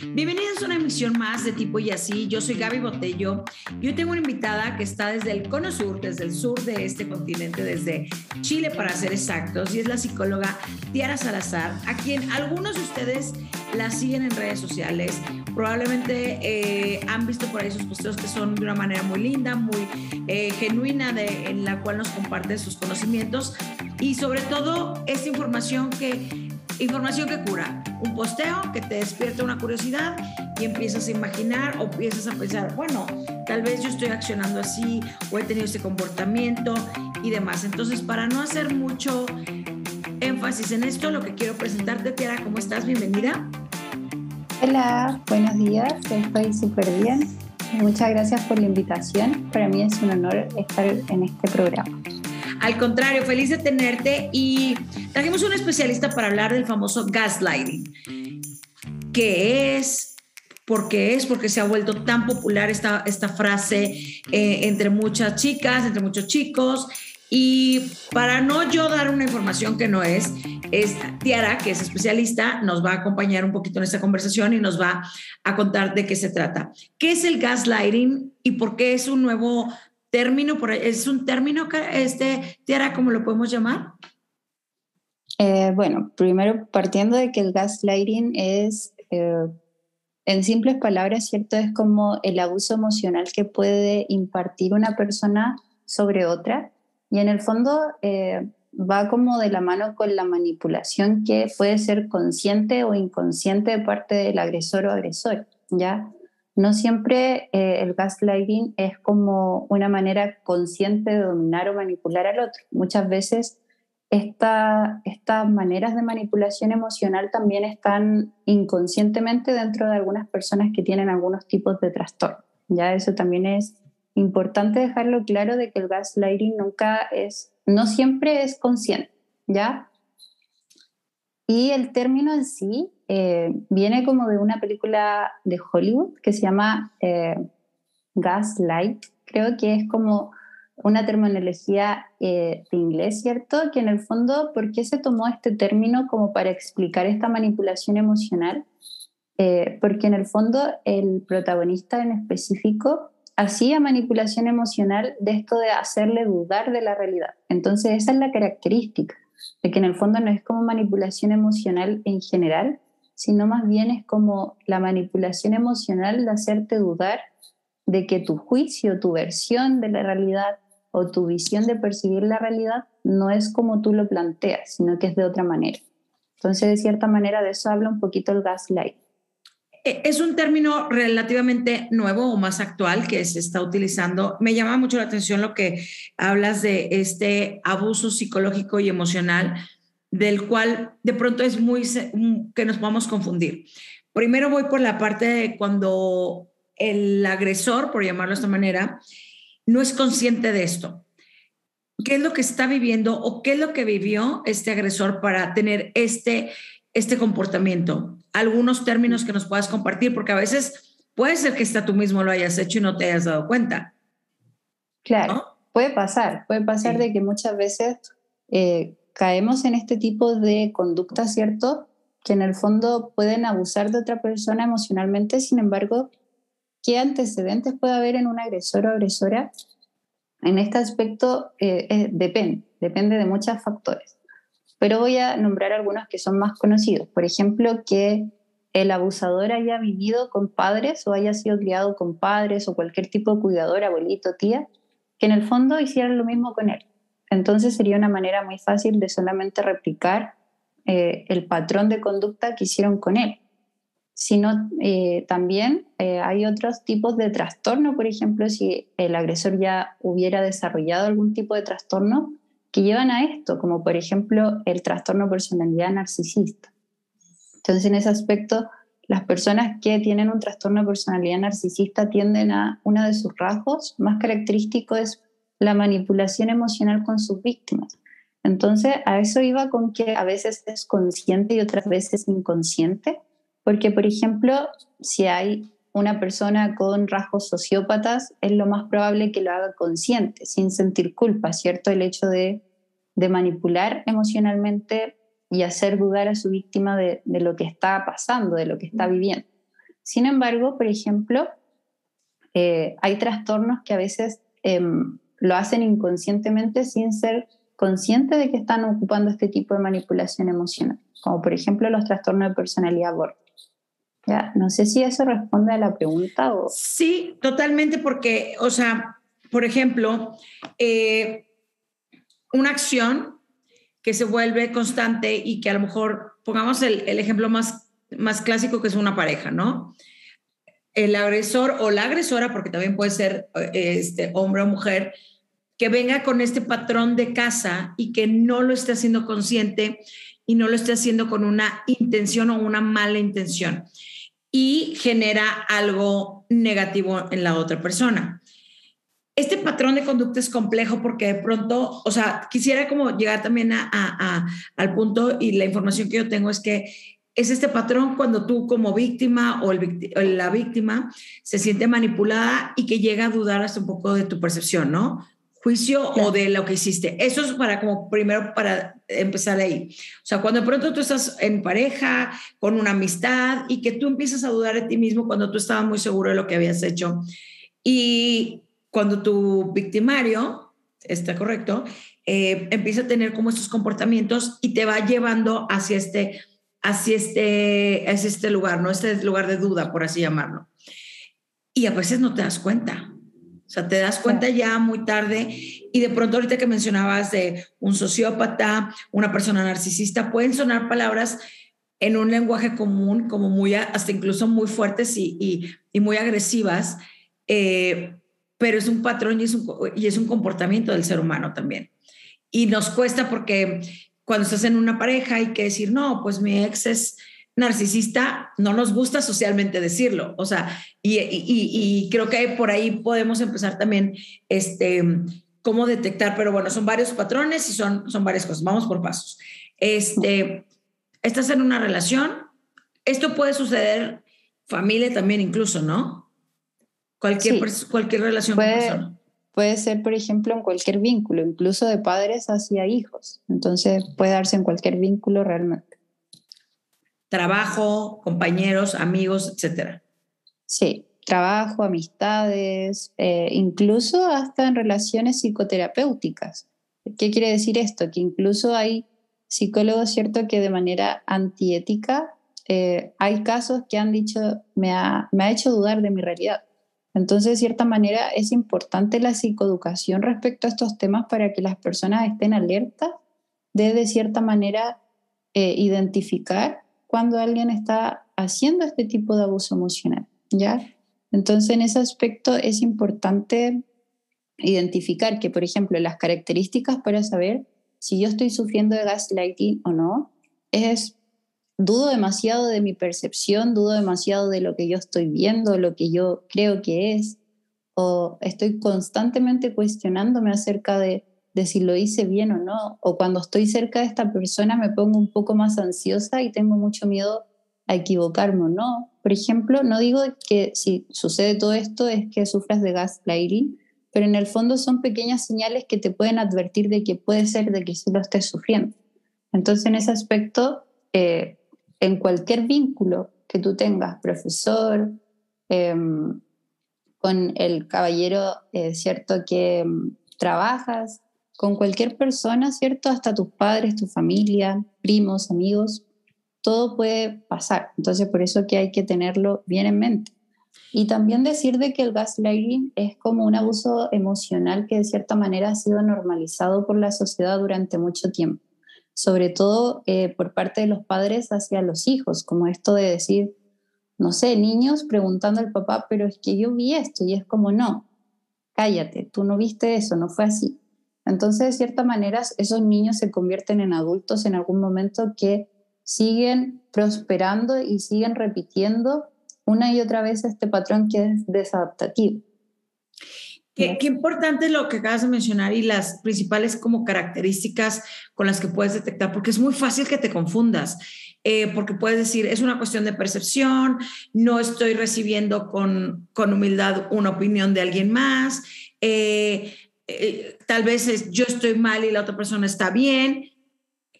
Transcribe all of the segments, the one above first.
Bienvenidos a una emisión más de Tipo y Así. Yo soy Gaby Botello y hoy tengo una invitada que está desde el cono sur, desde el sur de este continente, desde Chile para ser exactos, y es la psicóloga Tiara Salazar, a quien algunos de ustedes la siguen en redes sociales. Probablemente eh, han visto por ahí sus posteos que son de una manera muy linda, muy eh, genuina, de, en la cual nos comparte sus conocimientos y sobre todo esta información que Información que cura. Un posteo que te despierta una curiosidad y empiezas a imaginar o empiezas a pensar, bueno, tal vez yo estoy accionando así o he tenido este comportamiento y demás. Entonces, para no hacer mucho énfasis en esto, lo que quiero presentarte, Tiara, ¿cómo estás? Bienvenida. Hola, buenos días, estoy súper bien. Muchas gracias por la invitación. Para mí es un honor estar en este programa. Al contrario, feliz de tenerte y trajimos un especialista para hablar del famoso gaslighting. ¿Qué es? ¿Por qué es? Porque se ha vuelto tan popular esta, esta frase eh, entre muchas chicas, entre muchos chicos. Y para no yo dar una información que no es, es Tiara, que es especialista, nos va a acompañar un poquito en esta conversación y nos va a contar de qué se trata. ¿Qué es el gaslighting y por qué es un nuevo término, por ¿es un término, este, Tiara, cómo lo podemos llamar? Eh, bueno, primero partiendo de que el gaslighting es, eh, en simples palabras, ¿cierto? Es como el abuso emocional que puede impartir una persona sobre otra y en el fondo eh, va como de la mano con la manipulación que puede ser consciente o inconsciente de parte del agresor o agresor, ¿ya? No siempre eh, el gaslighting es como una manera consciente de dominar o manipular al otro. Muchas veces esta, estas maneras de manipulación emocional también están inconscientemente dentro de algunas personas que tienen algunos tipos de trastorno. Ya eso también es importante dejarlo claro de que el gaslighting nunca es, no siempre es consciente, ¿ya? Y el término en sí eh, viene como de una película de Hollywood que se llama eh, Gaslight. Creo que es como una terminología eh, de inglés, ¿cierto? Que en el fondo, ¿por qué se tomó este término como para explicar esta manipulación emocional? porque en el fondo el protagonista en específico hacía manipulación emocional de esto de hacerle dudar de la realidad. Entonces esa es la característica, de que en el fondo no es como manipulación emocional en general, sino más bien es como la manipulación emocional de hacerte dudar de que tu juicio, tu versión de la realidad o tu visión de percibir la realidad no es como tú lo planteas, sino que es de otra manera. Entonces, de cierta manera, de eso habla un poquito el gaslight. E, es un término relativamente nuevo o más actual que se está utilizando. Me llama mucho la atención lo que hablas de este abuso psicológico y emocional del cual de pronto es muy que nos podamos confundir. Primero voy por la parte de cuando el agresor, por llamarlo de esta manera, no es consciente de esto. ¿Qué es lo que está viviendo o qué es lo que vivió este agresor para tener este, este comportamiento? Algunos términos que nos puedas compartir, porque a veces puede ser que hasta tú mismo lo hayas hecho y no te hayas dado cuenta. Claro, puede pasar, puede pasar de que muchas veces eh, caemos en este tipo de conducta, ¿cierto? Que en el fondo pueden abusar de otra persona emocionalmente, sin embargo, ¿qué antecedentes puede haber en un agresor o agresora? En este aspecto eh, depende, depende de muchos factores. Pero voy a nombrar algunos que son más conocidos. Por ejemplo, que el abusador haya vivido con padres o haya sido criado con padres o cualquier tipo de cuidador, abuelito, tía, que en el fondo hicieran lo mismo con él. Entonces sería una manera muy fácil de solamente replicar eh, el patrón de conducta que hicieron con él. Sino eh, también eh, hay otros tipos de trastorno, por ejemplo, si el agresor ya hubiera desarrollado algún tipo de trastorno que llevan a esto, como por ejemplo el trastorno personalidad narcisista. Entonces, en ese aspecto, las personas que tienen un trastorno personalidad narcisista tienden a, uno de sus rasgos más característicos es la manipulación emocional con sus víctimas. Entonces, a eso iba con que a veces es consciente y otras veces inconsciente, porque, por ejemplo, si hay una persona con rasgos sociópatas, es lo más probable que lo haga consciente, sin sentir culpa, ¿cierto? El hecho de, manipular emocionalmente y hacer dudar a su víctima de, de, lo que está pasando, de lo que está viviendo. Sin embargo, por ejemplo, eh, hay trastornos que a veces em, lo hacen inconscientemente sin ser conscientes de que están ocupando este tipo de manipulación emocional, como por ejemplo los trastornos de personalidad borde. Ya, no sé si eso responde a la pregunta o... Sí, totalmente, porque, o sea, por ejemplo, eh, una acción que se vuelve constante y que a lo mejor, pongamos el, el ejemplo más, más clásico que es una pareja, ¿no? El agresor o la agresora, porque también puede ser eh, este, hombre o mujer, que venga con este patrón de casa y que no lo esté haciendo consciente y no lo esté haciendo con una intención o una mala intención y genera algo negativo en la otra persona. Este patrón de conducta es complejo porque de pronto, o sea, quisiera como llegar también a, al punto y la información que yo tengo es que es este patrón cuando tú como víctima o, la víctima se siente manipulada y que llega a dudar hasta un poco de tu percepción, ¿no? juicio o de lo que hiciste. Eso es para como primero para empezar ahí. O sea, cuando de pronto tú estás en pareja, con una amistad y que tú empiezas a dudar de ti mismo cuando tú estabas muy seguro de lo que habías hecho. Y cuando tu victimario, está correcto, eh, empieza a tener como estos comportamientos y te va llevando hacia este, hacia este, hacia este lugar, ¿no? Este lugar de duda, por así llamarlo. Y a veces no te das cuenta. O sea, te das cuenta ya muy tarde y de pronto ahorita que mencionabas de un sociópata, una persona narcisista, pueden sonar palabras en un lenguaje común como muy, hasta incluso muy fuertes y, y, muy agresivas, eh, pero es un patrón y es un, y es un comportamiento del ser humano también. Y nos cuesta porque cuando estás en una pareja hay que decir, no, pues mi ex es narcisista, no nos gusta socialmente decirlo. O sea, y, creo que por ahí podemos empezar también, este, cómo detectar, pero bueno, son varios patrones y son, son varias cosas. Vamos por pasos. Este, estás en una relación, esto puede suceder familia también incluso, ¿no? Cualquier, cualquier relación puede, con persona. Puede ser, por ejemplo, en cualquier vínculo, incluso de padres hacia hijos. Entonces puede darse en cualquier vínculo realmente trabajo, compañeros, amigos, etcétera. Sí, trabajo, amistades, eh, incluso hasta en relaciones psicoterapéuticas. ¿Qué quiere decir esto? Que incluso hay psicólogos, ¿cierto?, que de manera antiética eh, hay casos que han dicho, me ha, me ha hecho dudar de mi realidad. Entonces, de cierta manera, es importante la psicoeducación respecto a estos temas para que las personas estén alertas de, de cierta manera, eh, identificar cuando alguien está haciendo este tipo de abuso emocional, ¿ya? Entonces, en ese aspecto es importante identificar que, por ejemplo, las características para saber si yo estoy sufriendo de gaslighting o no, es dudo demasiado de mi percepción, dudo demasiado de lo que yo estoy viendo, lo que yo creo que es, o estoy constantemente cuestionándome acerca de de si lo hice bien o no, o cuando estoy cerca de esta persona me pongo un poco más ansiosa y tengo mucho miedo a equivocarme o no. Por ejemplo, no digo que si sucede todo esto es que sufras de gaslighting, pero en el fondo son pequeñas señales que te pueden advertir de que puede ser de que sí lo estés sufriendo. Entonces, en ese aspecto, eh, en cualquier vínculo que tú tengas, profesor, em, con el caballero, eh, ¿cierto? Que em, trabajas, con cualquier persona, ¿cierto? Hasta tus padres, tu familia, primos, amigos, todo puede pasar. Entonces, por eso que hay que tenerlo bien en mente. Y también decir de que el gaslighting es como un abuso emocional que de cierta manera ha sido normalizado por la sociedad durante mucho tiempo, sobre todo eh, por parte de los padres hacia los hijos, como esto de decir, no sé, niños preguntando al papá, pero es que yo vi esto y es como, no, cállate, tú no viste eso, no fue así. Entonces, de cierta manera, esos niños se convierten en adultos en algún momento que siguen prosperando y siguen repitiendo una y otra vez este patrón que es desadaptativo. Qué, importante lo que acabas de mencionar y las principales como características con las que puedes detectar, porque es muy fácil que te confundas, eh, porque puedes decir, es una cuestión de percepción, no estoy recibiendo con, con humildad una opinión de alguien más, eh, eh, tal vez yo estoy mal y la otra persona está bien.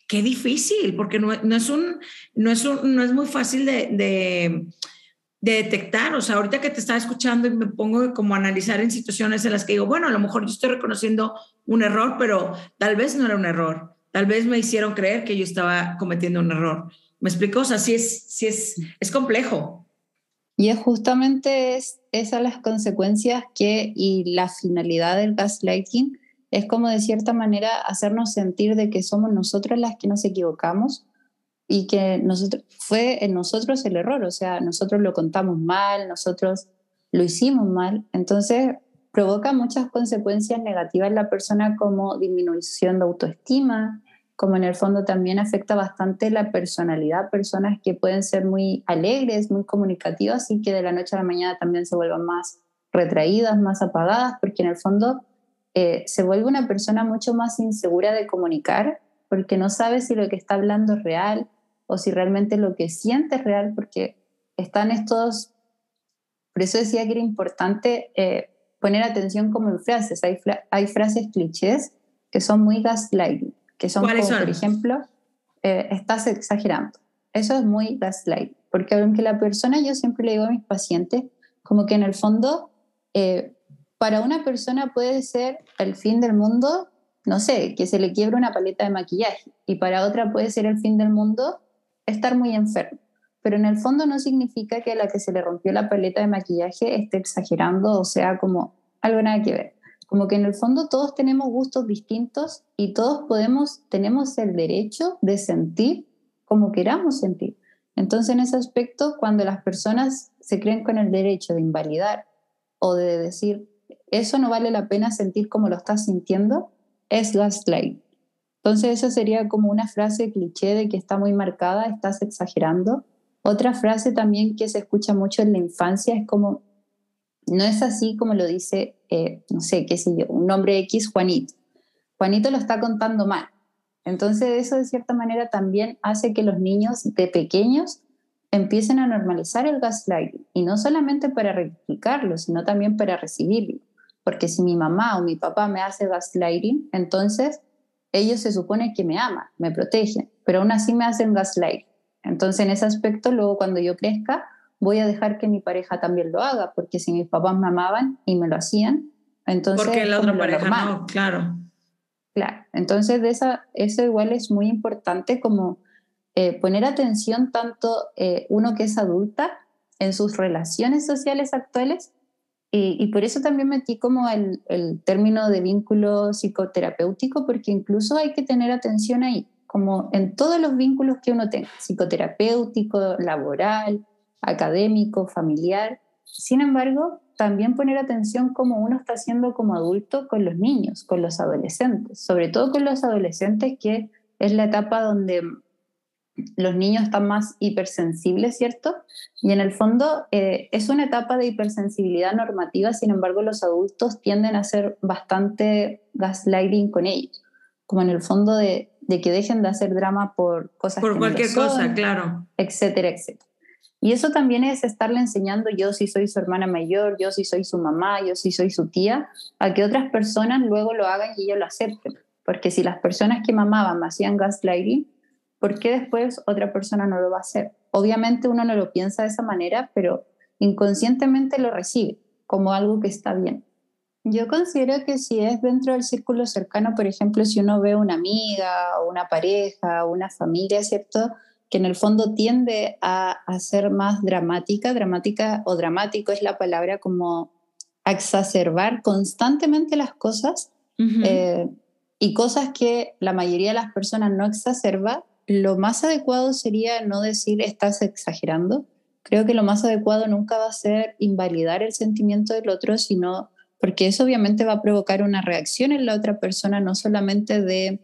Qué difícil, porque no, es, un, no, es no es muy fácil de, de detectar, o sea, ahorita que te estaba escuchando y me pongo como a analizar en situaciones en las que digo, bueno, a lo mejor yo estoy reconociendo un error, pero tal vez no era un error, tal vez me hicieron creer que yo estaba cometiendo un error. ¿Me explico? O sea, sí es, sí es, es complejo. Y es justamente es, esas las consecuencias que y la finalidad del gaslighting es como de cierta manera hacernos sentir de que somos nosotros las que nos equivocamos y que nosotros, fue en nosotros el error, o sea, nosotros lo contamos mal, nosotros lo hicimos mal, entonces provoca muchas consecuencias negativas en la persona como disminución de autoestima, como en el fondo también afecta bastante la personalidad, personas que pueden ser muy alegres, muy comunicativas y que de la noche a la mañana también se vuelvan más retraídas, más apagadas, porque en el fondo eh, se vuelve una persona mucho más insegura de comunicar, porque no sabe si lo que está hablando es real, o si realmente lo que siente es real, porque están estos, por eso decía que era importante eh, poner atención como en frases, hay, hay frases clichés que son muy gaslighting, que son como, por ejemplo, eh, estás exagerando. Eso es muy gaslight, porque aunque la persona, yo siempre le digo a mis pacientes, como que en el fondo, eh, para una persona puede ser el fin del mundo, no sé, que se le quiebre una paleta de maquillaje, y para otra puede ser el fin del mundo estar muy enfermo. Pero en el fondo no significa que a la que se le rompió la paleta de maquillaje esté exagerando o sea como algo nada que ver. Como que en el fondo todos tenemos gustos distintos y todos podemos, tenemos el derecho de sentir como queramos sentir. Entonces en ese aspecto, cuando las personas se creen con el derecho de invalidar o de decir, eso no vale la pena sentir como lo estás sintiendo, es gaslight. Entonces esa sería como una frase cliché de que está muy marcada, estás exagerando. Otra frase también que se escucha mucho en la infancia es como, no es así como lo dice, eh, no sé, qué sé un nombre X, Juanito. Juanito lo está contando mal. Entonces eso de cierta manera también hace que los niños de pequeños empiecen a normalizar el gaslighting y no solamente para rectificarlo, sino también para recibirlo. Porque si mi mamá o mi papá me hace gaslighting, entonces ellos se supone que me aman, me protegen, pero aún así me hacen gaslight. Entonces, en ese aspecto, luego cuando yo crezca, voy a dejar que mi pareja también lo haga, porque si mis papás me amaban y me lo hacían, entonces... Porque la otra pareja no, claro. Claro, entonces de esa, eso igual es muy importante como eh, poner atención tanto eh, uno que es adulta en sus relaciones sociales actuales y, por eso también metí como el, el, término de vínculo psicoterapéutico, porque incluso hay que tener atención ahí, como en todos los vínculos que uno tenga, psicoterapéutico, laboral, académico, familiar. Sin embargo, también poner atención como uno está haciendo como adulto con los niños, con los adolescentes, sobre todo con los adolescentes, que es la etapa donde los niños están más hipersensibles, ¿cierto? Y en el fondo eh, es una etapa de hipersensibilidad normativa, sin embargo los adultos tienden a hacer bastante gaslighting con ellos, como en el fondo de, que dejen de hacer drama por cosas por cualquier cosa, claro, etcétera, etcétera. Y eso también es estarle enseñando yo si soy su hermana mayor, yo si soy su mamá, yo si soy su tía, a que otras personas luego lo hagan y ellos lo acepten. Porque si las personas que mamaban me hacían gaslighting, ¿por qué después otra persona no lo va a hacer? Obviamente uno no lo piensa de esa manera, pero inconscientemente lo recibe como algo que está bien. Yo considero que si es dentro del círculo cercano, por ejemplo, si uno ve una amiga o una pareja o una familia, ¿cierto? Que en el fondo tiende a, ser más dramática, dramática o dramático es la palabra como exacerbar constantemente las cosas eh, y cosas que la mayoría de las personas no exacerba, lo más adecuado sería no decir estás exagerando. Creo que lo más adecuado nunca va a ser invalidar el sentimiento del otro, sino porque eso obviamente va a provocar una reacción en la otra persona, no solamente de,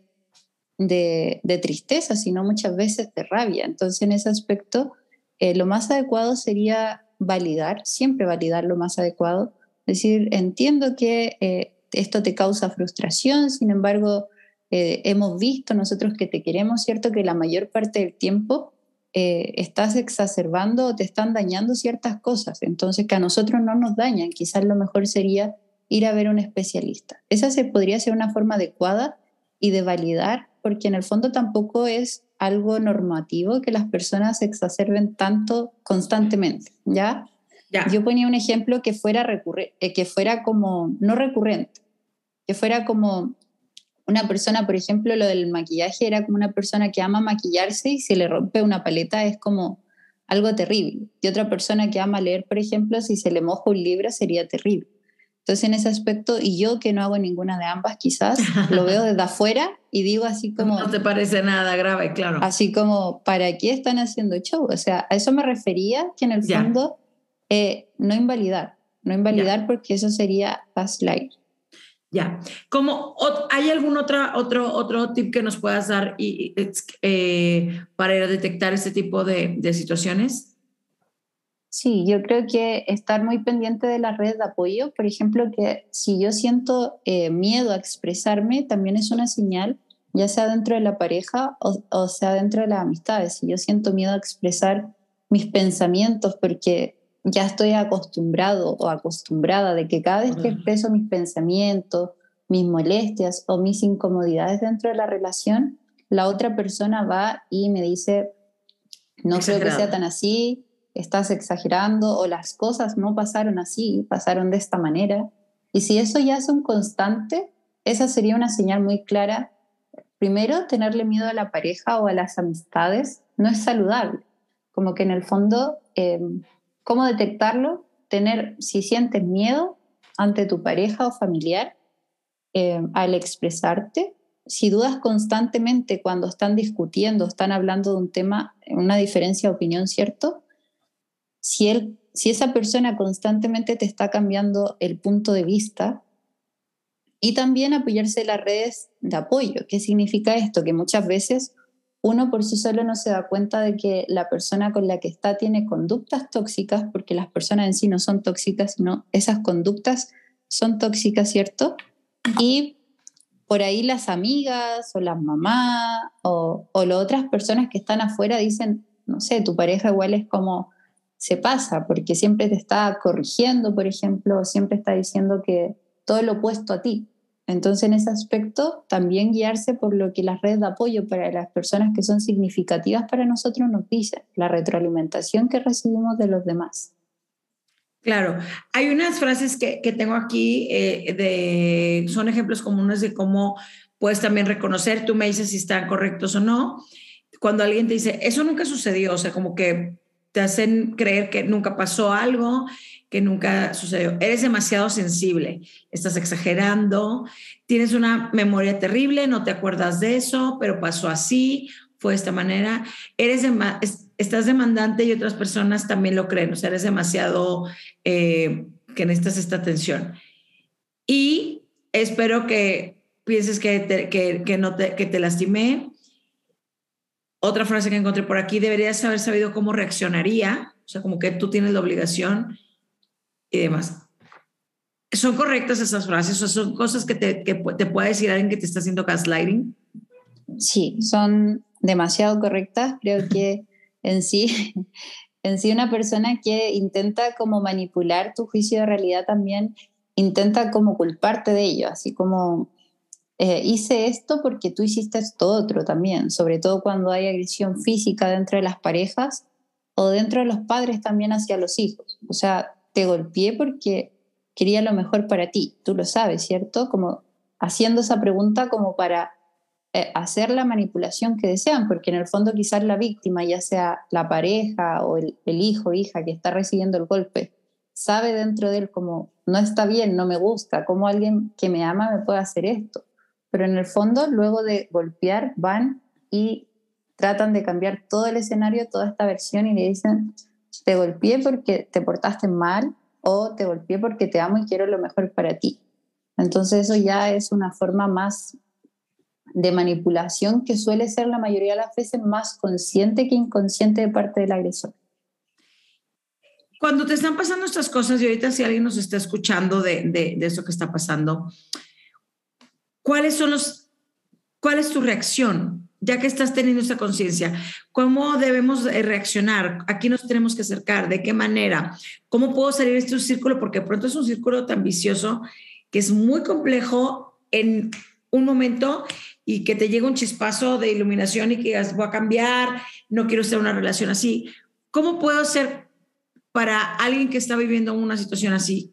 de, tristeza, sino muchas veces de rabia. Entonces, en ese aspecto, eh, lo más adecuado sería validar, siempre validar lo más adecuado. Decir, entiendo que eh, esto te causa frustración, sin embargo, eh, hemos visto nosotros que te queremos, ¿cierto? Que la mayor parte del tiempo eh, estás exacerbando o te están dañando ciertas cosas, entonces que a nosotros no nos dañan, quizás lo mejor sería ir a ver a un especialista. Esa se podría ser una forma adecuada y de validar, porque en el fondo tampoco es algo normativo que las personas se exacerben tanto constantemente, ¿ya? Yo ponía un ejemplo que fuera, eh, que fuera como, no recurrente, que fuera como una persona, por ejemplo, lo del maquillaje era como una persona que ama maquillarse y si le rompe una paleta es como algo terrible. Y otra persona que ama leer, por ejemplo, si se le moja un libro sería terrible. Entonces, en ese aspecto, y yo que no hago ninguna de ambas, quizás lo veo desde afuera y digo así como... No te parece nada grave, claro. Así como, ¿para qué están haciendo show? O sea, a eso me refería, que en el fondo, eh, no invalidar, no invalidar porque eso sería gaslight. Ya. Como, ¿Hay algún otra, otro, otro tip que nos puedas dar eh, para detectar este tipo de, de, situaciones? Sí, yo creo que estar muy pendiente de la red de apoyo, por ejemplo, que si yo siento eh, miedo a expresarme, también es una señal, ya sea dentro de la pareja o, o sea dentro de las amistades. Si yo siento miedo a expresar mis pensamientos porque ya estoy acostumbrado o acostumbrada de que cada vez que expreso mis pensamientos, mis molestias o mis incomodidades dentro de la relación, la otra persona va y me dice, no creo que sea tan así, estás exagerando o las cosas no pasaron así, pasaron de esta manera. Y si eso ya es un constante, esa sería una señal muy clara. Primero, tenerle miedo a la pareja o a las amistades no es saludable. Como que en el fondo em, ¿Cómo detectarlo? Tener, si sientes miedo ante tu pareja o familiar eh, al expresarte, si dudas constantemente cuando están discutiendo, están hablando de un tema, una diferencia de opinión, ¿cierto? Si, él, si esa persona constantemente te está cambiando el punto de vista, y también apoyarse en las redes de apoyo. ¿Qué significa esto? Que muchas veces uno por sí solo no se da cuenta de que la persona con la que está tiene conductas tóxicas, porque las personas en sí no son tóxicas, sino esas conductas son tóxicas, ¿cierto? Y por ahí las amigas o las mamás o, o las otras personas que están afuera dicen, no sé, tu pareja igual es como se pasa, porque siempre te está corrigiendo, por ejemplo, siempre está diciendo que todo lo opuesto a ti. Entonces, en ese aspecto, también guiarse por lo que las redes de apoyo para las personas que son significativas para nosotros nos dicen, la retroalimentación que recibimos de los demás. Claro, hay unas frases que, tengo aquí, eh, de, son ejemplos comunes de cómo puedes también reconocer, tú me dices si están correctos o no, cuando alguien te dice, eso nunca sucedió, o sea, como que te hacen creer que nunca pasó algo, que nunca sucedió. Eres demasiado sensible, estás exagerando, tienes una memoria terrible, no te acuerdas de eso, pero pasó así, fue de esta manera. Eres estás demandante y otras personas también lo creen, o sea, eres demasiado eh, que necesitas esta atención. Y espero que pienses que que, no te, que te lastimé, otra frase que encontré por aquí, deberías haber sabido cómo reaccionaría, o sea, como que tú tienes la obligación y demás. ¿Son correctas esas frases o son cosas que te, que te puede decir alguien que te está haciendo gaslighting? Sí, son demasiado correctas. Creo que en sí, en sí una persona que intenta como manipular tu juicio de realidad también intenta como culparte de ello, así como eh, hice esto porque tú hiciste esto otro también, sobre todo cuando hay agresión física dentro de las parejas o dentro de los padres también hacia los hijos. O sea, te golpeé porque quería lo mejor para ti, tú lo sabes, ¿cierto? Como haciendo esa pregunta como para eh, hacer la manipulación que desean, porque en el fondo quizás la víctima, ya sea la pareja o el, el hijo hija que está recibiendo el golpe, sabe dentro de él como no está bien, no me gusta, cómo alguien que me ama me puede hacer esto pero en el fondo, luego de golpear, van y tratan de cambiar todo el escenario, toda esta versión y le dicen, te golpeé porque te portaste mal o te golpeé porque te amo y quiero lo mejor para ti. Entonces eso ya es una forma más de manipulación que suele ser la mayoría de las veces más consciente que inconsciente de parte del agresor. Cuando te están pasando estas cosas y ahorita si alguien nos está escuchando de, de, de eso que está pasando, ¿cuáles son los, cuál es tu reacción? Ya que estás teniendo esa conciencia, ¿cómo debemos eh, reaccionar? ¿A quién nos tenemos que acercar? ¿De qué manera? ¿Cómo puedo salir de este círculo? Porque pronto es un círculo tan vicioso que es muy complejo en un momento y que te llegue un chispazo de iluminación y que digas, voy a cambiar, no quiero en una relación así. ¿Cómo puedo hacer para alguien que está viviendo una situación así?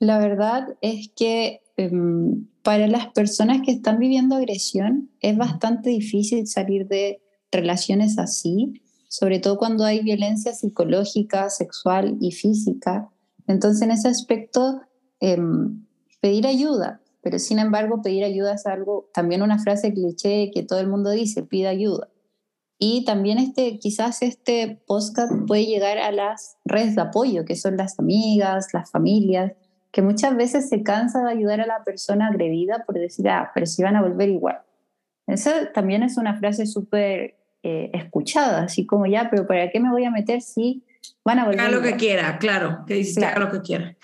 La verdad es que em, para las personas que están viviendo agresión es bastante difícil salir de relaciones así, sobre todo cuando hay violencia psicológica, sexual y física. Entonces, en ese aspecto, em, pedir ayuda, pero sin embargo, pedir ayuda es algo, también una frase cliché que todo el mundo dice, pida ayuda. Y también este, quizás este podcast puede llegar a las redes de apoyo, que son las amigas, las familias, que muchas veces se cansa de ayudar a la persona agredida por decir, ah, pero si van a volver igual. Esa también es una frase súper eh, escuchada, así como ya, pero ¿para qué me voy a meter si van a volver? Haga lo que quiera, claro, que dice haga lo que quiera.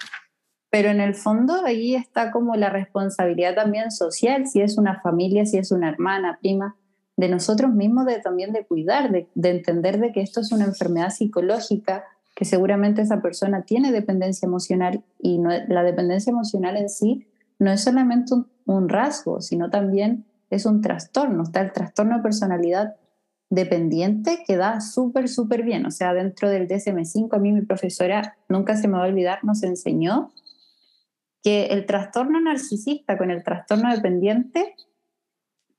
Pero en el fondo ahí está como la responsabilidad también social, si es una familia, si es una hermana, prima, de nosotros mismos de también de cuidar, de, de entender de que esto es una enfermedad psicológica, que seguramente esa persona tiene dependencia emocional y no, la dependencia emocional en sí no es solamente un, rasgo, sino también es un trastorno. Está el trastorno de personalidad dependiente que da súper, súper bien. O sea, dentro del DSM5, a mí mi profesora, nunca se me va a olvidar, nos enseñó que el trastorno narcisista con el trastorno dependiente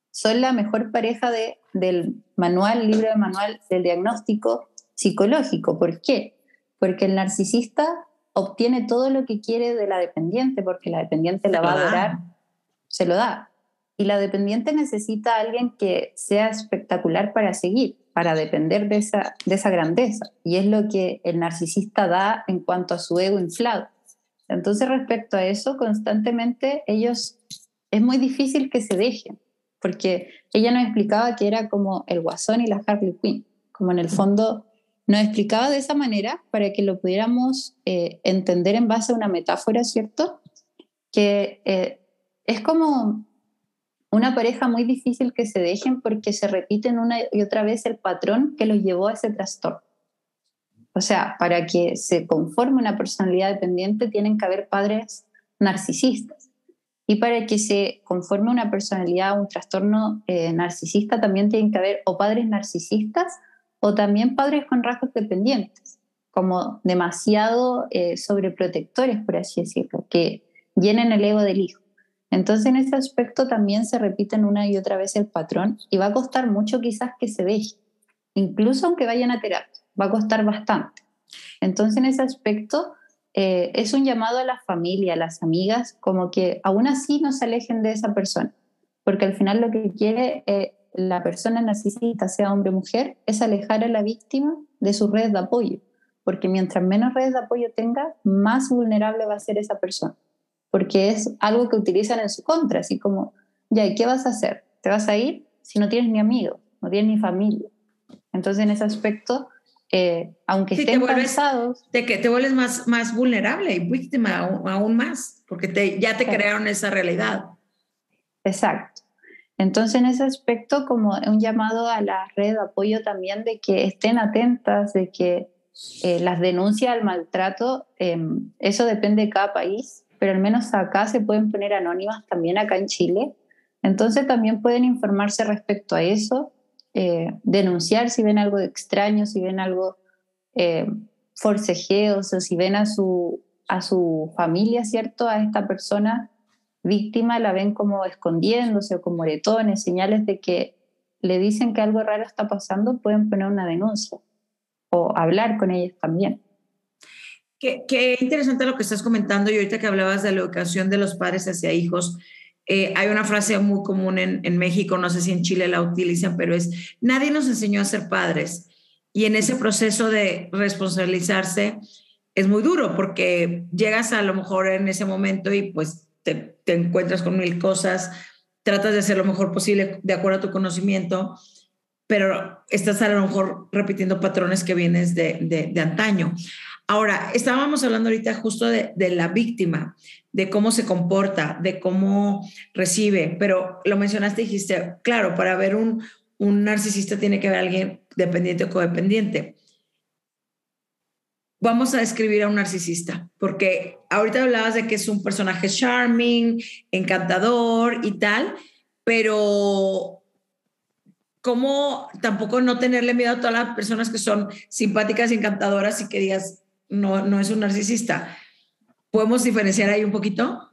son la mejor pareja de, del manual, libro de manual del diagnóstico psicológico. ¿Por qué? Porque el narcisista obtiene todo lo que quiere de la dependiente, porque la dependiente la va a adorar, se lo da. Y la dependiente necesita a alguien que sea espectacular para seguir, para depender de esa, de esa grandeza. Y es lo que el narcisista da en cuanto a su ego inflado. Entonces, respecto a eso, constantemente ellos, es muy difícil que se dejen, porque ella nos explicaba que era como el guasón y la Harley Quinn, como en el fondo nos explicaba de esa manera para que lo pudiéramos eh, entender en base a una metáfora, ¿cierto? Que eh, es como una pareja muy difícil que se dejen porque se repiten una y otra vez el patrón que los llevó a ese trastorno. O sea, para que se conforme una personalidad dependiente tienen que haber padres narcisistas. Y para que se conforme una personalidad, un trastorno eh, narcisista, también tienen que haber o padres narcisistas o también padres con rasgos dependientes, como demasiado eh, sobreprotectores, por así decirlo, que llenen el ego del hijo. Entonces en ese aspecto también se repiten una y otra vez el patrón y va a costar mucho quizás que se deje, incluso aunque vayan a terapia, va a costar bastante. Entonces en ese aspecto eh, es un llamado a la familia, a las amigas, como que aún así no se alejen de esa persona, porque al final lo que quiere eh, la persona narcisista, sea hombre o mujer, es alejar a la víctima de sus redes de apoyo, porque mientras menos redes de apoyo tenga, más vulnerable va a ser esa persona, porque es algo que utilizan en su contra, así como, ya, ¿y qué vas a hacer? ¿Te vas a ir si no tienes ni amigos, no tienes ni familia? Entonces, en ese aspecto, eh, aunque estén te cansados... De que te vuelves más, más vulnerable y víctima aún, más, porque te, ya te crearon esa realidad. Exacto. Entonces, en ese aspecto, como un llamado a la red de apoyo también de que estén atentas, de que eh, las denuncias al maltrato, em, eso depende de cada país, pero al menos acá se pueden poner anónimas también acá en Chile. Entonces también pueden informarse respecto a eso, eh, denunciar si ven algo extraño, si ven algo eh, forcejeos o si ven a su, a su familia, ¿cierto? A esta persona víctima la ven como escondiéndose o con moretones, señales de que le dicen que algo raro está pasando, pueden poner una denuncia o hablar con ellos también. Qué, interesante lo que estás comentando y ahorita que hablabas de la educación de los padres hacia hijos. Eh, hay una frase muy común en, en México, no sé si en Chile la utilizan, pero es, nadie nos enseñó a ser padres. Y en ese proceso de responsabilizarse es muy duro porque llegas a lo mejor en ese momento y pues te, encuentras con mil cosas, tratas de hacer lo mejor posible de acuerdo a tu conocimiento, pero estás a lo mejor repitiendo patrones que vienes de, de, antaño. Ahora, estábamos hablando ahorita justo de, de, la víctima, de cómo se comporta, de cómo recibe, pero lo mencionaste, dijiste, claro, para ver un, un narcisista tiene que haber alguien dependiente o codependiente vamos a describir a un narcisista, porque ahorita hablabas de que es un personaje charming, encantador y tal, pero ¿cómo tampoco no tenerle miedo a todas las personas que son simpáticas y encantadoras y que digas, no, no es un narcisista? ¿Podemos diferenciar ahí un poquito?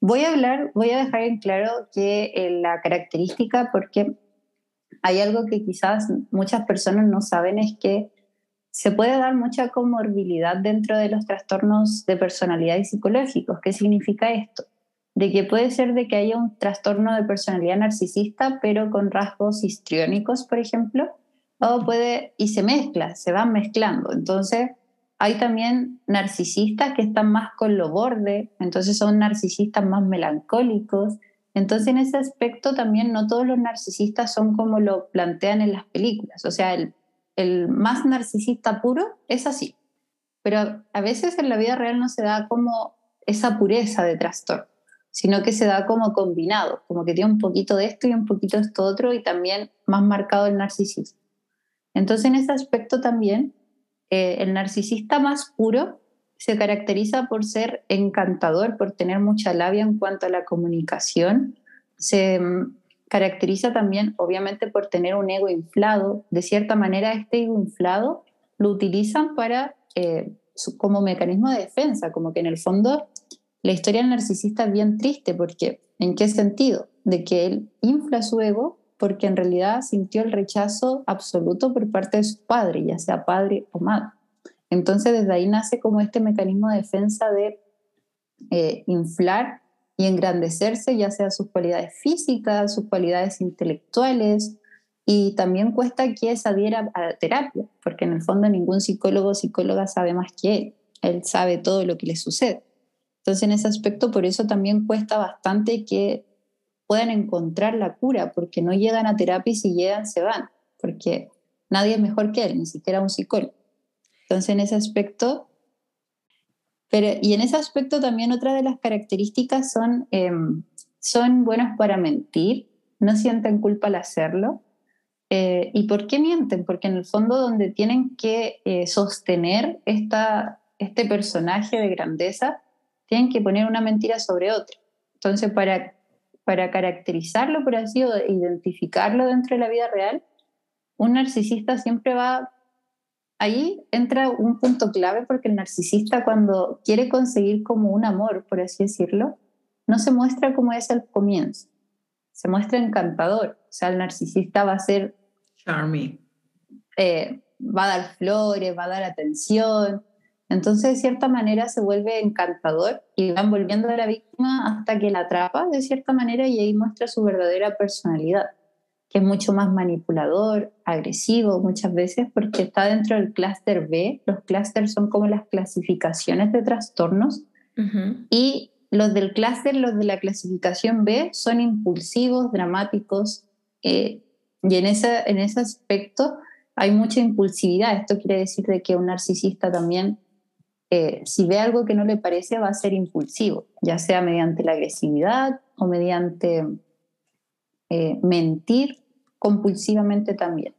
Voy a hablar, voy a dejar en claro que eh, la característica, porque hay algo que quizás muchas personas no saben, es que se puede dar mucha comorbilidad dentro de los trastornos de personalidad y psicológicos. ¿Qué significa esto? De que puede ser de que haya un trastorno de personalidad narcisista, pero con rasgos histriónicos, por ejemplo, o puede, y se mezcla, se van mezclando. Entonces, hay también narcisistas que están más con lo borde, entonces son narcisistas más melancólicos. Entonces en ese aspecto también no todos los narcisistas son como lo plantean en las películas. O sea, el, el más narcisista puro es así. Pero a veces en la vida real no se da como esa pureza de trastorno, sino que se da como combinado, como que tiene un poquito de esto y un poquito de esto otro y también más marcado el narcisismo. Entonces en ese aspecto también eh, el narcisista más puro se caracteriza por ser encantador, por tener mucha labia en cuanto a la comunicación. Se mm, caracteriza también, obviamente, por tener un ego inflado. De cierta manera, este ego inflado lo utilizan para, eh, como mecanismo de defensa, como que en el fondo la historia del narcisista es bien triste, porque ¿en qué sentido? De que él infla su ego porque en realidad sintió el rechazo absoluto por parte de su padre, ya sea padre o madre. Entonces desde ahí nace como este mecanismo de defensa de eh, inflar y engrandecerse, ya sea sus cualidades físicas, sus cualidades intelectuales, y también cuesta que se adhiera a la terapia, porque en el fondo ningún psicólogo o psicóloga sabe más que él, él sabe todo lo que le sucede. Entonces en ese aspecto por eso también cuesta bastante que puedan encontrar la cura, porque no llegan a terapia y si llegan se van, porque nadie es mejor que él, ni siquiera un psicólogo. Entonces, en ese aspecto, pero, y en ese aspecto también otra de las características son, em, son buenos para mentir, no sienten culpa al hacerlo. Eh, ¿Y por qué mienten? Porque en el fondo donde tienen que eh, sostener esta, este personaje de grandeza, tienen que poner una mentira sobre otra. Entonces, para para caracterizarlo, por así, o identificarlo dentro de la vida real, un narcisista siempre va... Ahí entra un punto clave porque el narcisista cuando quiere conseguir como un amor, por así decirlo, no se muestra como es al comienzo, se muestra encantador. O sea, el narcisista va a ser... Charming. Eh, va a dar flores, va a dar atención, entonces, de cierta manera, se vuelve encantador y va envolviendo a la víctima hasta que la atrapa, de cierta manera, y ahí muestra su verdadera personalidad, que es mucho más manipulador, agresivo muchas veces, porque está dentro del clúster B. Los clústeres son como las clasificaciones de trastornos. Y los del clúster, los de la clasificación B, son impulsivos, dramáticos. Eh, y en, esa, en ese aspecto hay mucha impulsividad. Esto quiere decir de que un narcisista también eh, si ve algo que no le parece, va a ser impulsivo, ya sea mediante la agresividad o mediante eh, mentir compulsivamente también.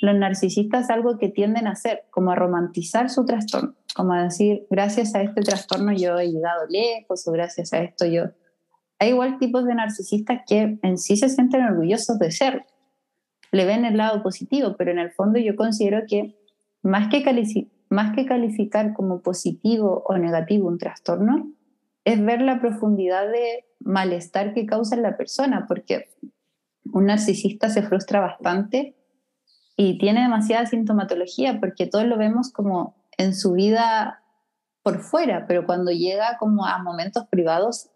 Los narcisistas algo que tienden a hacer, como a romantizar su trastorno, como a decir, gracias a este trastorno yo he llegado lejos o gracias a esto yo... Hay igual tipos de narcisistas que en sí se sienten orgullosos de ser, le ven el lado positivo, pero en el fondo yo considero que más que más que calificar como positivo o negativo un trastorno, es ver la profundidad de malestar que causa en la persona, porque un narcisista se frustra bastante y tiene demasiada sintomatología, porque todos lo vemos como en su vida por fuera, pero cuando llega como a momentos privados,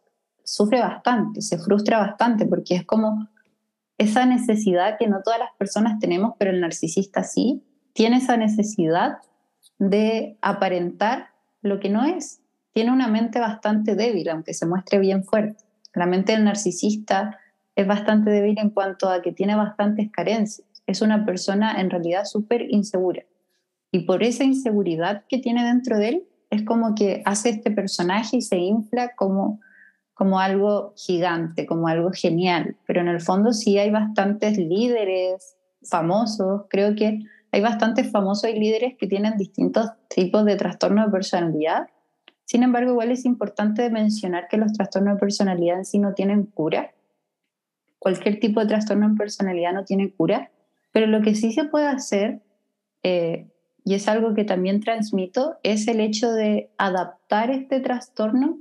sufre bastante, se frustra bastante, porque es como esa necesidad que no todas las personas tenemos, pero el narcisista sí, tiene esa necesidad de aparentar lo que no es. Tiene una mente bastante débil, aunque se muestre bien fuerte. La mente del narcisista es bastante débil en cuanto a que tiene bastantes carencias. Es una persona en realidad súper insegura. Y por esa inseguridad que tiene dentro de él, es como que hace este personaje y se infla como, como algo gigante, como algo genial. Pero en el fondo sí hay bastantes líderes famosos. Creo que hay bastantes famosos y líderes que tienen distintos tipos de trastornos de personalidad. Sin embargo, igual es importante mencionar que los trastornos de personalidad en sí no tienen cura. cualquier tipo de trastorno en personalidad no tiene cura, pero lo que sí se puede hacer, eh, y es algo que también transmito, es el hecho de adaptar este trastorno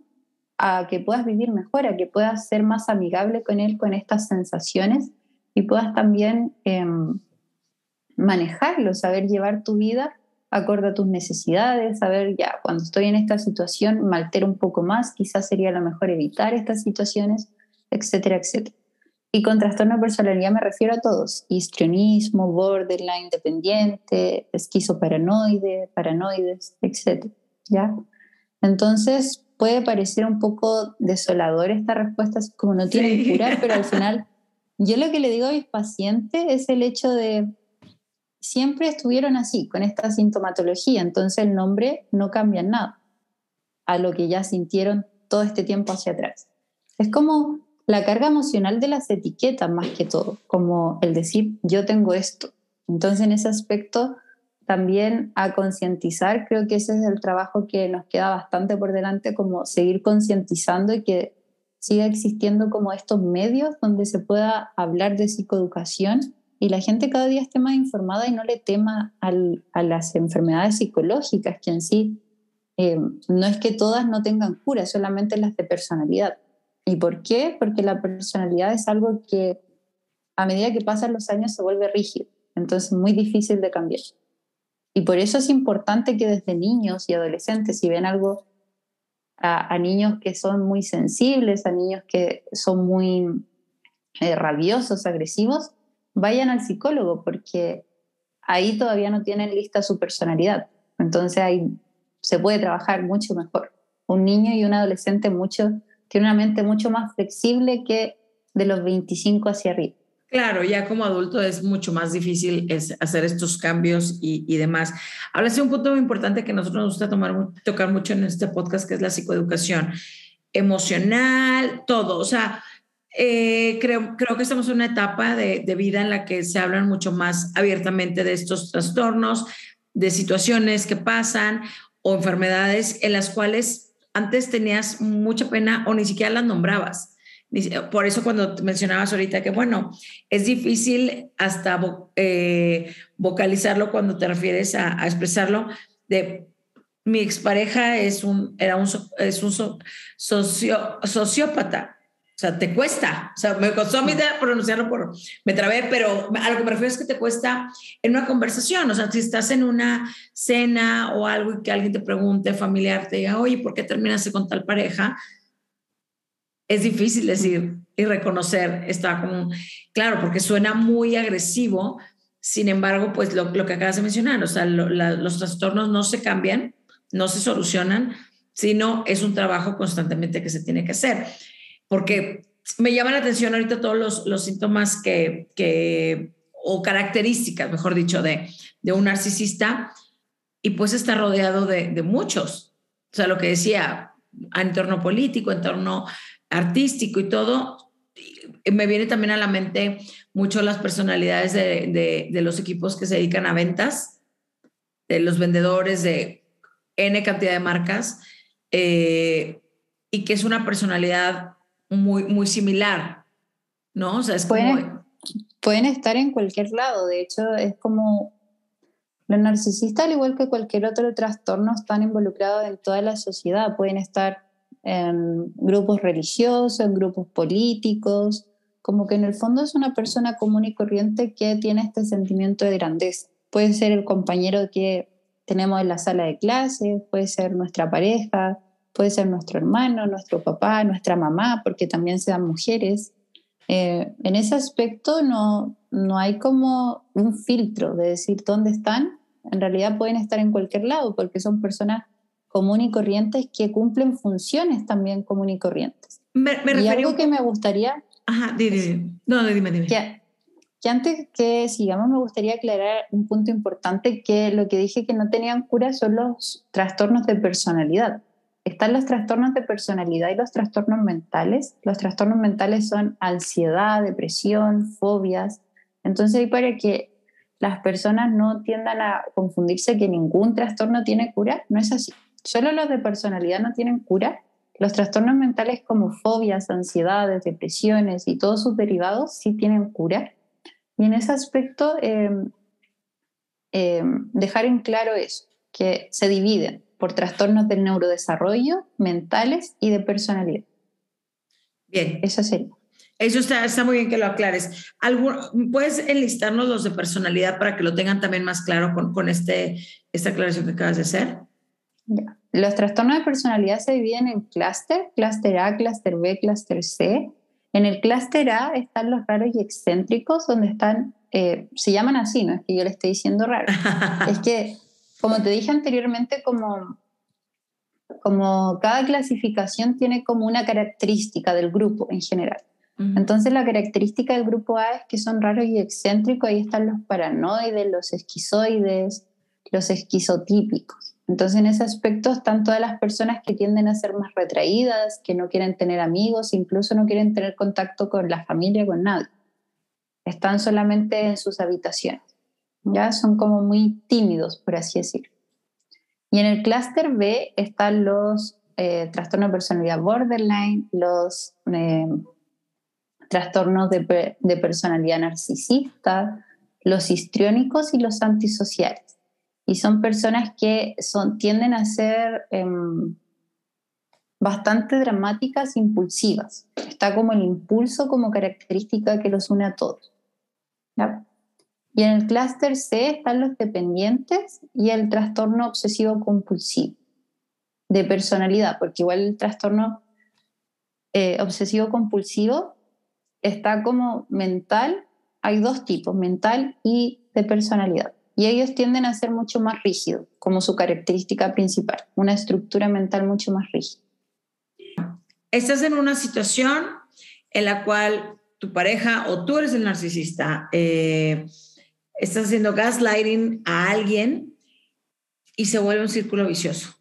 a que puedas vivir mejor, a que puedas ser más amigable con él, con estas sensaciones y puedas también em, manejarlo, saber llevar tu vida acorde a tus necesidades, saber ya, cuando estoy en esta situación me altero un poco más, quizás sería lo mejor evitar estas situaciones, etcétera, etcétera. Y con trastorno de personalidad me refiero a todos, histrionismo, borderline, dependiente, esquizoparanoide, paranoides, etcétera, ¿ya? Entonces puede parecer un poco desolador esta respuesta, como no tiene que curar, pero al final yo lo que le digo a mis pacientes es el hecho de siempre estuvieron así, con esta sintomatología, entonces el nombre no cambia nada a lo que ya sintieron todo este tiempo hacia atrás. Es como la carga emocional de las etiquetas más que todo, como el decir yo tengo esto. Entonces en ese aspecto también a concientizar, creo que ese es el trabajo que nos queda bastante por delante, como seguir concientizando y que siga existiendo como estos medios donde se pueda hablar de psicoeducación y la gente cada día esté más informada y no le tema a las enfermedades psicológicas, que en sí eh, no es que todas no tengan cura, solamente las de personalidad. ¿Y por qué? Porque la personalidad es algo que a medida que pasan los años se vuelve rígido, entonces muy difícil de cambiar. Y por eso es importante que desde niños y adolescentes, si ven algo a, niños que son muy sensibles, a niños que son muy eh, rabiosos, agresivos, vayan al psicólogo porque ahí todavía no tienen lista su personalidad. Entonces ahí se puede trabajar mucho mejor. Un niño y un adolescente mucho, tiene una mente mucho más flexible que de los 25 hacia arriba. Claro, ya como adulto es mucho más difícil hacer estos cambios y, y demás. Hablas de un punto muy importante que nosotros nos gusta tocar mucho en este podcast, que es la psicoeducación emocional, todo. O sea, eh, creo, creo que estamos en una etapa de, de, vida en la que se hablan mucho más abiertamente de estos trastornos, de situaciones que pasan o enfermedades en las cuales antes tenías mucha pena o ni siquiera las nombrabas. Por eso cuando mencionabas ahorita que, bueno, es difícil hasta eh, vocalizarlo cuando te refieres a, expresarlo, de mi expareja es un, era un, es un socio, sociópata. O sea, te cuesta. O sea, me costó a mí pronunciarlo por, me trabé, pero a lo que me refiero es que te cuesta en una conversación. O sea, si estás en una cena o algo y que alguien te pregunte, familiar, te diga, oye, ¿por qué terminaste con tal pareja? es difícil decir y reconocer, está como, claro, porque suena muy agresivo, sin embargo, pues lo, que acabas de mencionar, o sea, los trastornos no se cambian, no se solucionan, sino es un trabajo constantemente que se tiene que hacer, porque me llama la atención ahorita todos los, los síntomas que, que, o características, mejor dicho, de, de un narcisista, y pues está rodeado de, de muchos, o sea, lo que decía, entorno político, entorno artístico y todo, me viene también a la mente mucho las personalidades de, los equipos que se dedican a ventas, de los vendedores de N cantidad de marcas, eh, y que es una personalidad muy, muy similar, ¿no? O sea, es pueden, pueden estar en cualquier lado, de hecho, es como los narcisistas, al igual que cualquier otro trastorno, están involucrados en toda la sociedad, pueden estar en grupos religiosos, en grupos políticos, como que en el fondo es una persona común y corriente que tiene este sentimiento de grandeza. Puede ser el compañero que tenemos en la sala de clases, puede ser nuestra pareja, puede ser nuestro hermano, nuestro papá, nuestra mamá, porque también sean mujeres. Eh, en ese aspecto no, no hay como un filtro de decir dónde están. En realidad pueden estar en cualquier lado porque son personas común y corrientes que cumplen funciones también común y corrientes. Me, y algo que me gustaría... Ajá, dime, No, dime, dime. Que, que, antes que sigamos me gustaría aclarar un punto importante, que lo que dije que no tenían cura son los trastornos de personalidad. Están los trastornos de personalidad y los trastornos mentales. Los trastornos mentales son ansiedad, depresión, fobias. Entonces, para que las personas no tiendan a confundirse que ningún trastorno tiene cura, no es así. Solo los de personalidad no tienen cura, los trastornos mentales como fobias, ansiedades, depresiones y todos sus derivados sí tienen cura. Y en ese aspecto, em, dejar en claro eso, que se dividen por trastornos del neurodesarrollo, mentales y de personalidad. Bien. Eso sería. Eso está, está muy bien que lo aclares. ¿Puedes enlistarnos los de personalidad para que lo tengan también más claro con, con este, esta aclaración que acabas de hacer? Los trastornos de personalidad se dividen en clúster, clúster A, clúster B, clúster C. En el clúster A están los raros y excéntricos, donde están, eh, se llaman así, no es que yo le esté diciendo raro, es que, como te dije anteriormente, como, como cada clasificación tiene como una característica del grupo en general. Entonces la característica del grupo A es que son raros y excéntricos, ahí están los paranoides, los esquizoides, los esquizotípicos. Entonces en ese aspecto están todas las personas que tienden a ser más retraídas, que no quieren tener amigos, incluso no quieren tener contacto con la familia, con nadie. Están solamente en sus habitaciones. Ya son como muy tímidos, por así decirlo. Y en el clúster B están los eh, trastornos de personalidad borderline, los eh, trastornos de, personalidad narcisista, los histriónicos y los antisociales. Y son personas que son, tienden a ser em, bastante dramáticas, impulsivas. Está como el impulso como característica que los une a todos. Y en el clúster C están los dependientes y el trastorno obsesivo compulsivo de personalidad, porque igual el trastorno eh, obsesivo compulsivo está como mental, hay dos tipos, mental y de personalidad. Y ellos tienden a ser mucho más rígidos, como su característica principal, una estructura mental mucho más rígida. Estás en una situación en la cual tu pareja o tú eres el narcisista, eh, estás haciendo gaslighting a alguien y se vuelve un círculo vicioso.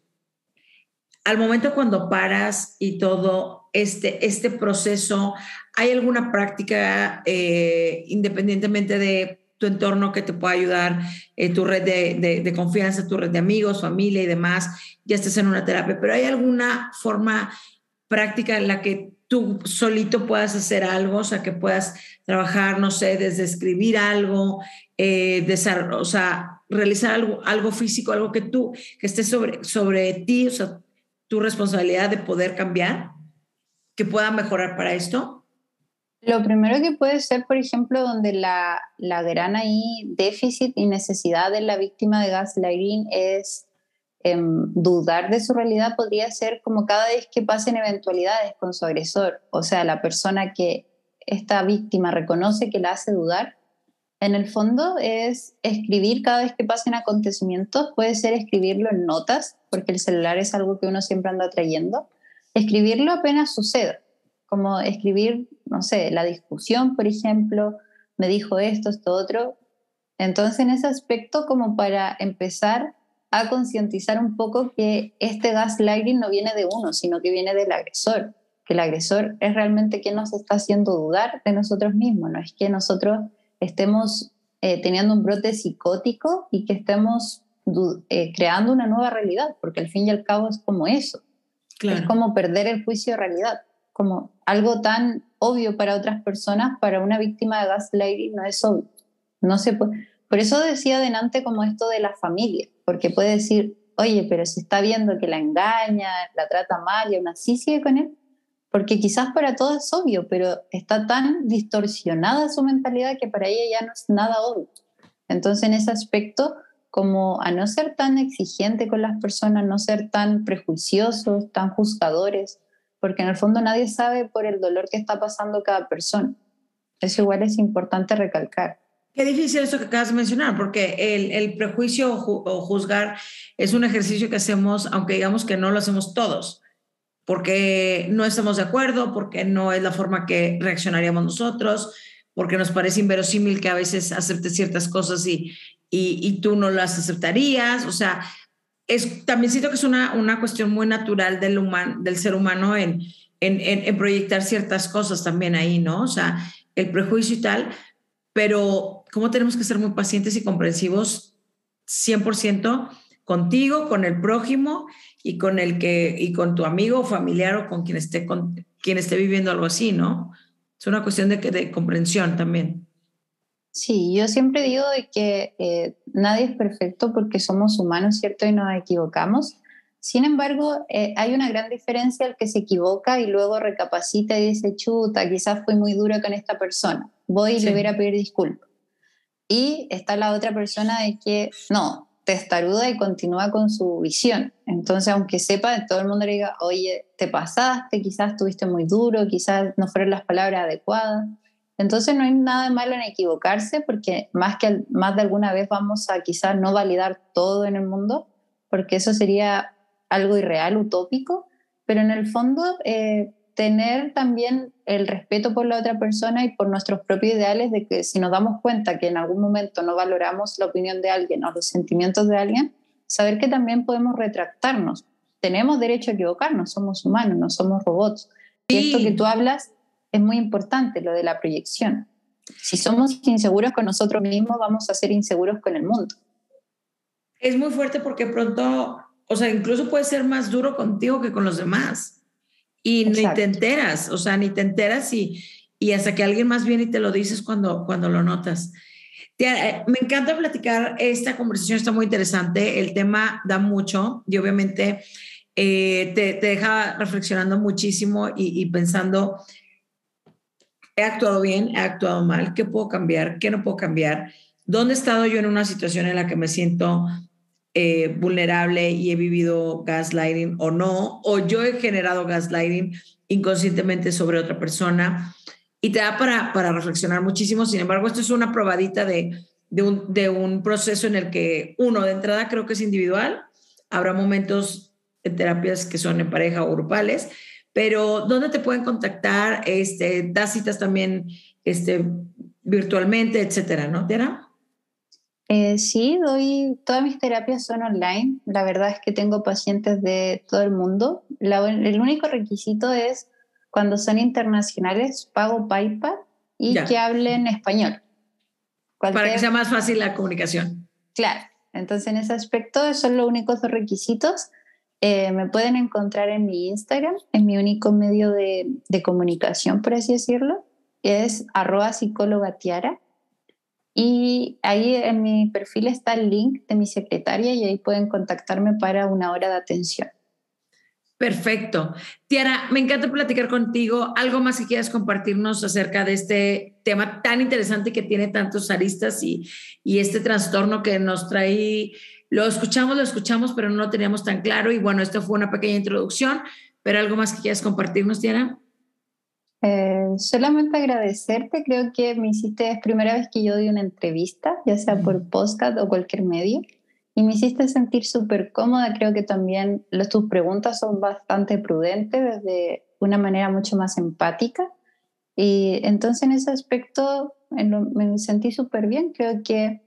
Al momento cuando paras y todo este, este proceso, ¿hay alguna práctica eh, independientemente de tu entorno que te pueda ayudar, eh, tu red de, de, confianza, tu red de amigos, familia y demás, ya estás en una terapia, pero ¿hay alguna forma práctica en la que tú solito puedas hacer algo, o sea, que puedas trabajar, no sé, desde escribir algo, eh, o sea, realizar algo, algo físico, algo que tú, que esté sobre, sobre ti, o sea, tu responsabilidad de poder cambiar, que pueda mejorar para esto? Lo primero que puede ser, por ejemplo, donde la, la gran ahí déficit y necesidad de la víctima de gaslighting es em, dudar de su realidad, podría ser como cada vez que pasen eventualidades con su agresor, o sea, la persona que esta víctima reconoce que la hace dudar, en el fondo es escribir cada vez que pasen acontecimientos, puede ser escribirlo en notas, porque el celular es algo que uno siempre anda trayendo, escribirlo apenas suceda, como escribir, no sé, la discusión, por ejemplo, me dijo esto, esto, otro. Entonces, en ese aspecto, como para empezar a concientizar un poco que este gaslighting no viene de uno, sino que viene del agresor, que el agresor es realmente quien nos está haciendo dudar de nosotros mismos, no es que nosotros estemos eh, teniendo un brote psicótico y que estemos eh, creando una nueva realidad, porque al fin y al cabo es como eso. Es como perder el juicio de realidad, como algo tan obvio para otras personas, para una víctima de gaslighting no es obvio. No se puede. Por eso decía adelante como esto de la familia, porque puede decir, oye, pero se está viendo que la engaña, la trata mal y aún así sigue con él porque quizás para todos es obvio, pero está tan distorsionada su mentalidad que para ella ya no es nada obvio. Entonces, en ese aspecto, como a no ser tan exigente con las personas, no ser tan prejuiciosos, tan juzgadores, porque en el fondo nadie sabe por el dolor que está pasando cada persona. Eso igual es importante recalcar. Qué difícil eso que acabas de mencionar, porque el, el prejuicio o juzgar es un ejercicio que hacemos, aunque digamos que no lo hacemos todos porque no estamos de acuerdo, porque no es la forma que reaccionaríamos nosotros, porque nos parece inverosímil que a veces aceptes ciertas cosas y, y, tú no las aceptarías. O sea, es, también siento que es una, una cuestión muy natural del, del ser humano en, en, en, proyectar ciertas cosas también ahí, ¿no? O sea, el prejuicio y tal, pero cómo tenemos que ser muy pacientes y comprensivos 100% contigo, con el prójimo y con el que y con tu amigo o familiar o con quien esté con quien esté viviendo algo así, ¿no? Es una cuestión de, de comprensión también. Sí, yo siempre digo de que eh, nadie es perfecto porque somos humanos, ¿cierto? Y nos equivocamos. Sin embargo, eh, hay una gran diferencia al que se equivoca y luego recapacita y dice, chuta, quizás fui muy duro con esta persona, voy y le voy a pedir disculpas. Y está la otra persona de que, no, testaruda y continúa con su visión. Entonces, aunque sepa, todo el mundo le diga, oye, te pasaste, quizás estuviste muy duro, quizás no fueron las palabras adecuadas. Entonces, no hay nada malo en equivocarse, porque más, que, más de alguna vez vamos a quizás no validar todo en el mundo, porque eso sería algo irreal, utópico, pero en el fondo eh, tener también el respeto por la otra persona y por nuestros propios ideales de que si nos damos cuenta que en algún momento no valoramos la opinión de alguien o los sentimientos de alguien, saber que también podemos retractarnos. Tenemos derecho a equivocarnos, somos humanos, no somos robots. Y esto que tú hablas es muy importante, lo de la proyección. Si somos inseguros con nosotros mismos, vamos a ser inseguros con el mundo. Es muy fuerte porque pronto, o sea, incluso puede ser más duro contigo que con los demás. Y ni te enteras, o sea, ni te enteras y, y hasta que alguien más viene y te lo dices cuando, cuando lo notas. Eh, me encanta platicar, esta conversación está muy interesante, el tema da mucho y obviamente eh, te, te, deja reflexionando muchísimo y, y, pensando, he actuado bien, he actuado mal, qué puedo cambiar, qué no puedo cambiar, dónde he estado yo en una situación en la que me siento eh, vulnerable y he vivido gaslighting o no, o yo he generado gaslighting inconscientemente sobre otra persona y te da para, para reflexionar muchísimo. Sin embargo, esto es una probadita de, de, un, de un proceso en el que uno, de entrada creo que es individual, habrá momentos en terapias que son en pareja o grupales, pero ¿dónde te pueden contactar? Este, das citas también este, virtualmente, etcétera, ¿no, Tiara? Eh, sí, doy, todas mis terapias son online. La verdad es que tengo pacientes de todo el mundo. el único requisito es cuando son internacionales, pago PayPal y que hablen español. Para que sea más fácil la comunicación. Claro, entonces en ese aspecto esos son los únicos dos requisitos. Eh, me pueden encontrar en mi Instagram, es mi único medio de, de comunicación, por así decirlo, es arroba psicóloga tiara y ahí en mi perfil está el link de mi secretaria y ahí pueden contactarme para una hora de atención. Perfecto. Tiara, me encanta platicar contigo. ¿Algo más que quieras compartirnos acerca de este tema tan interesante que tiene tantos aristas y, y este trastorno que nos trae? Lo escuchamos, lo escuchamos, pero no lo teníamos tan claro. Y bueno, esto fue una pequeña introducción, pero ¿algo más que quieras compartirnos, Tiara? Eh, solamente agradecerte, creo que me hiciste, es primera vez que yo doy una entrevista, ya sea por podcast o cualquier medio, y me hiciste sentir súper cómoda, creo que también los, tus preguntas son bastante prudentes, desde una manera mucho más empática, y entonces en ese aspecto me sentí súper bien, creo que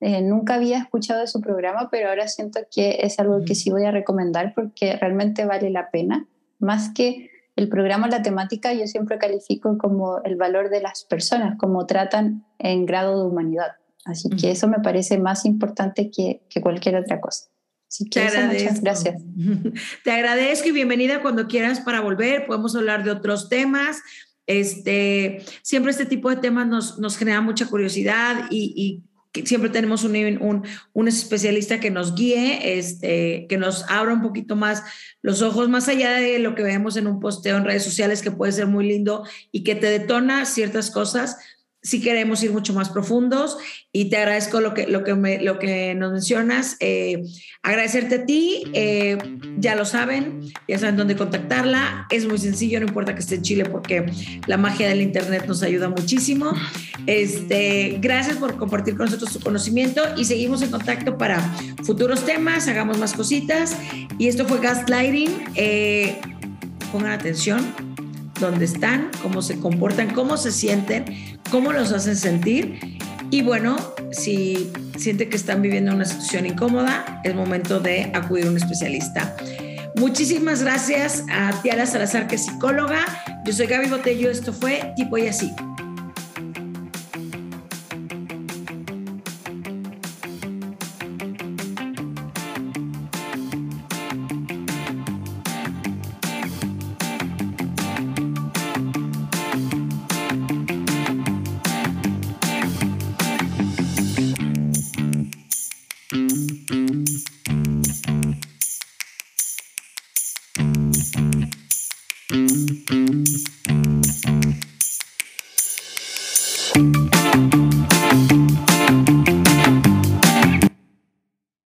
eh, nunca había escuchado de su programa, pero ahora siento que es algo que sí voy a recomendar porque realmente vale la pena, más que el programa, la temática, yo siempre califico como el valor de las personas, como tratan en grado de humanidad. Así que eso me parece más importante que, que cualquier otra cosa. Así que Te muchas gracias. Te agradezco y bienvenida cuando quieras para volver. Podemos hablar de otros temas. Este, siempre este tipo de temas nos, nos genera mucha curiosidad y, y siempre tenemos un, un, un, especialista que nos guíe, este, que nos abra un poquito más los ojos, más allá de lo que vemos en un posteo en redes sociales, que puede ser muy lindo y que te detona ciertas cosas, si queremos ir mucho más profundos y te agradezco lo que, lo que, lo que nos mencionas. Eh, agradecerte a ti, eh, ya lo saben, ya saben dónde contactarla. Es muy sencillo, no importa que esté en Chile porque la magia del Internet nos ayuda muchísimo. Este, gracias por compartir con nosotros tu conocimiento y seguimos en contacto para futuros temas, hagamos más cositas. Y esto fue Gaslighting. Eh, pongan atención dónde están, cómo se comportan, cómo se sienten, cómo los hacen sentir. Y bueno, si siente que están viviendo una situación incómoda, es momento de acudir a un especialista. Muchísimas gracias a Tiara Salazar, que es psicóloga. Yo soy Gaby Botello, esto fue Tipo y Así.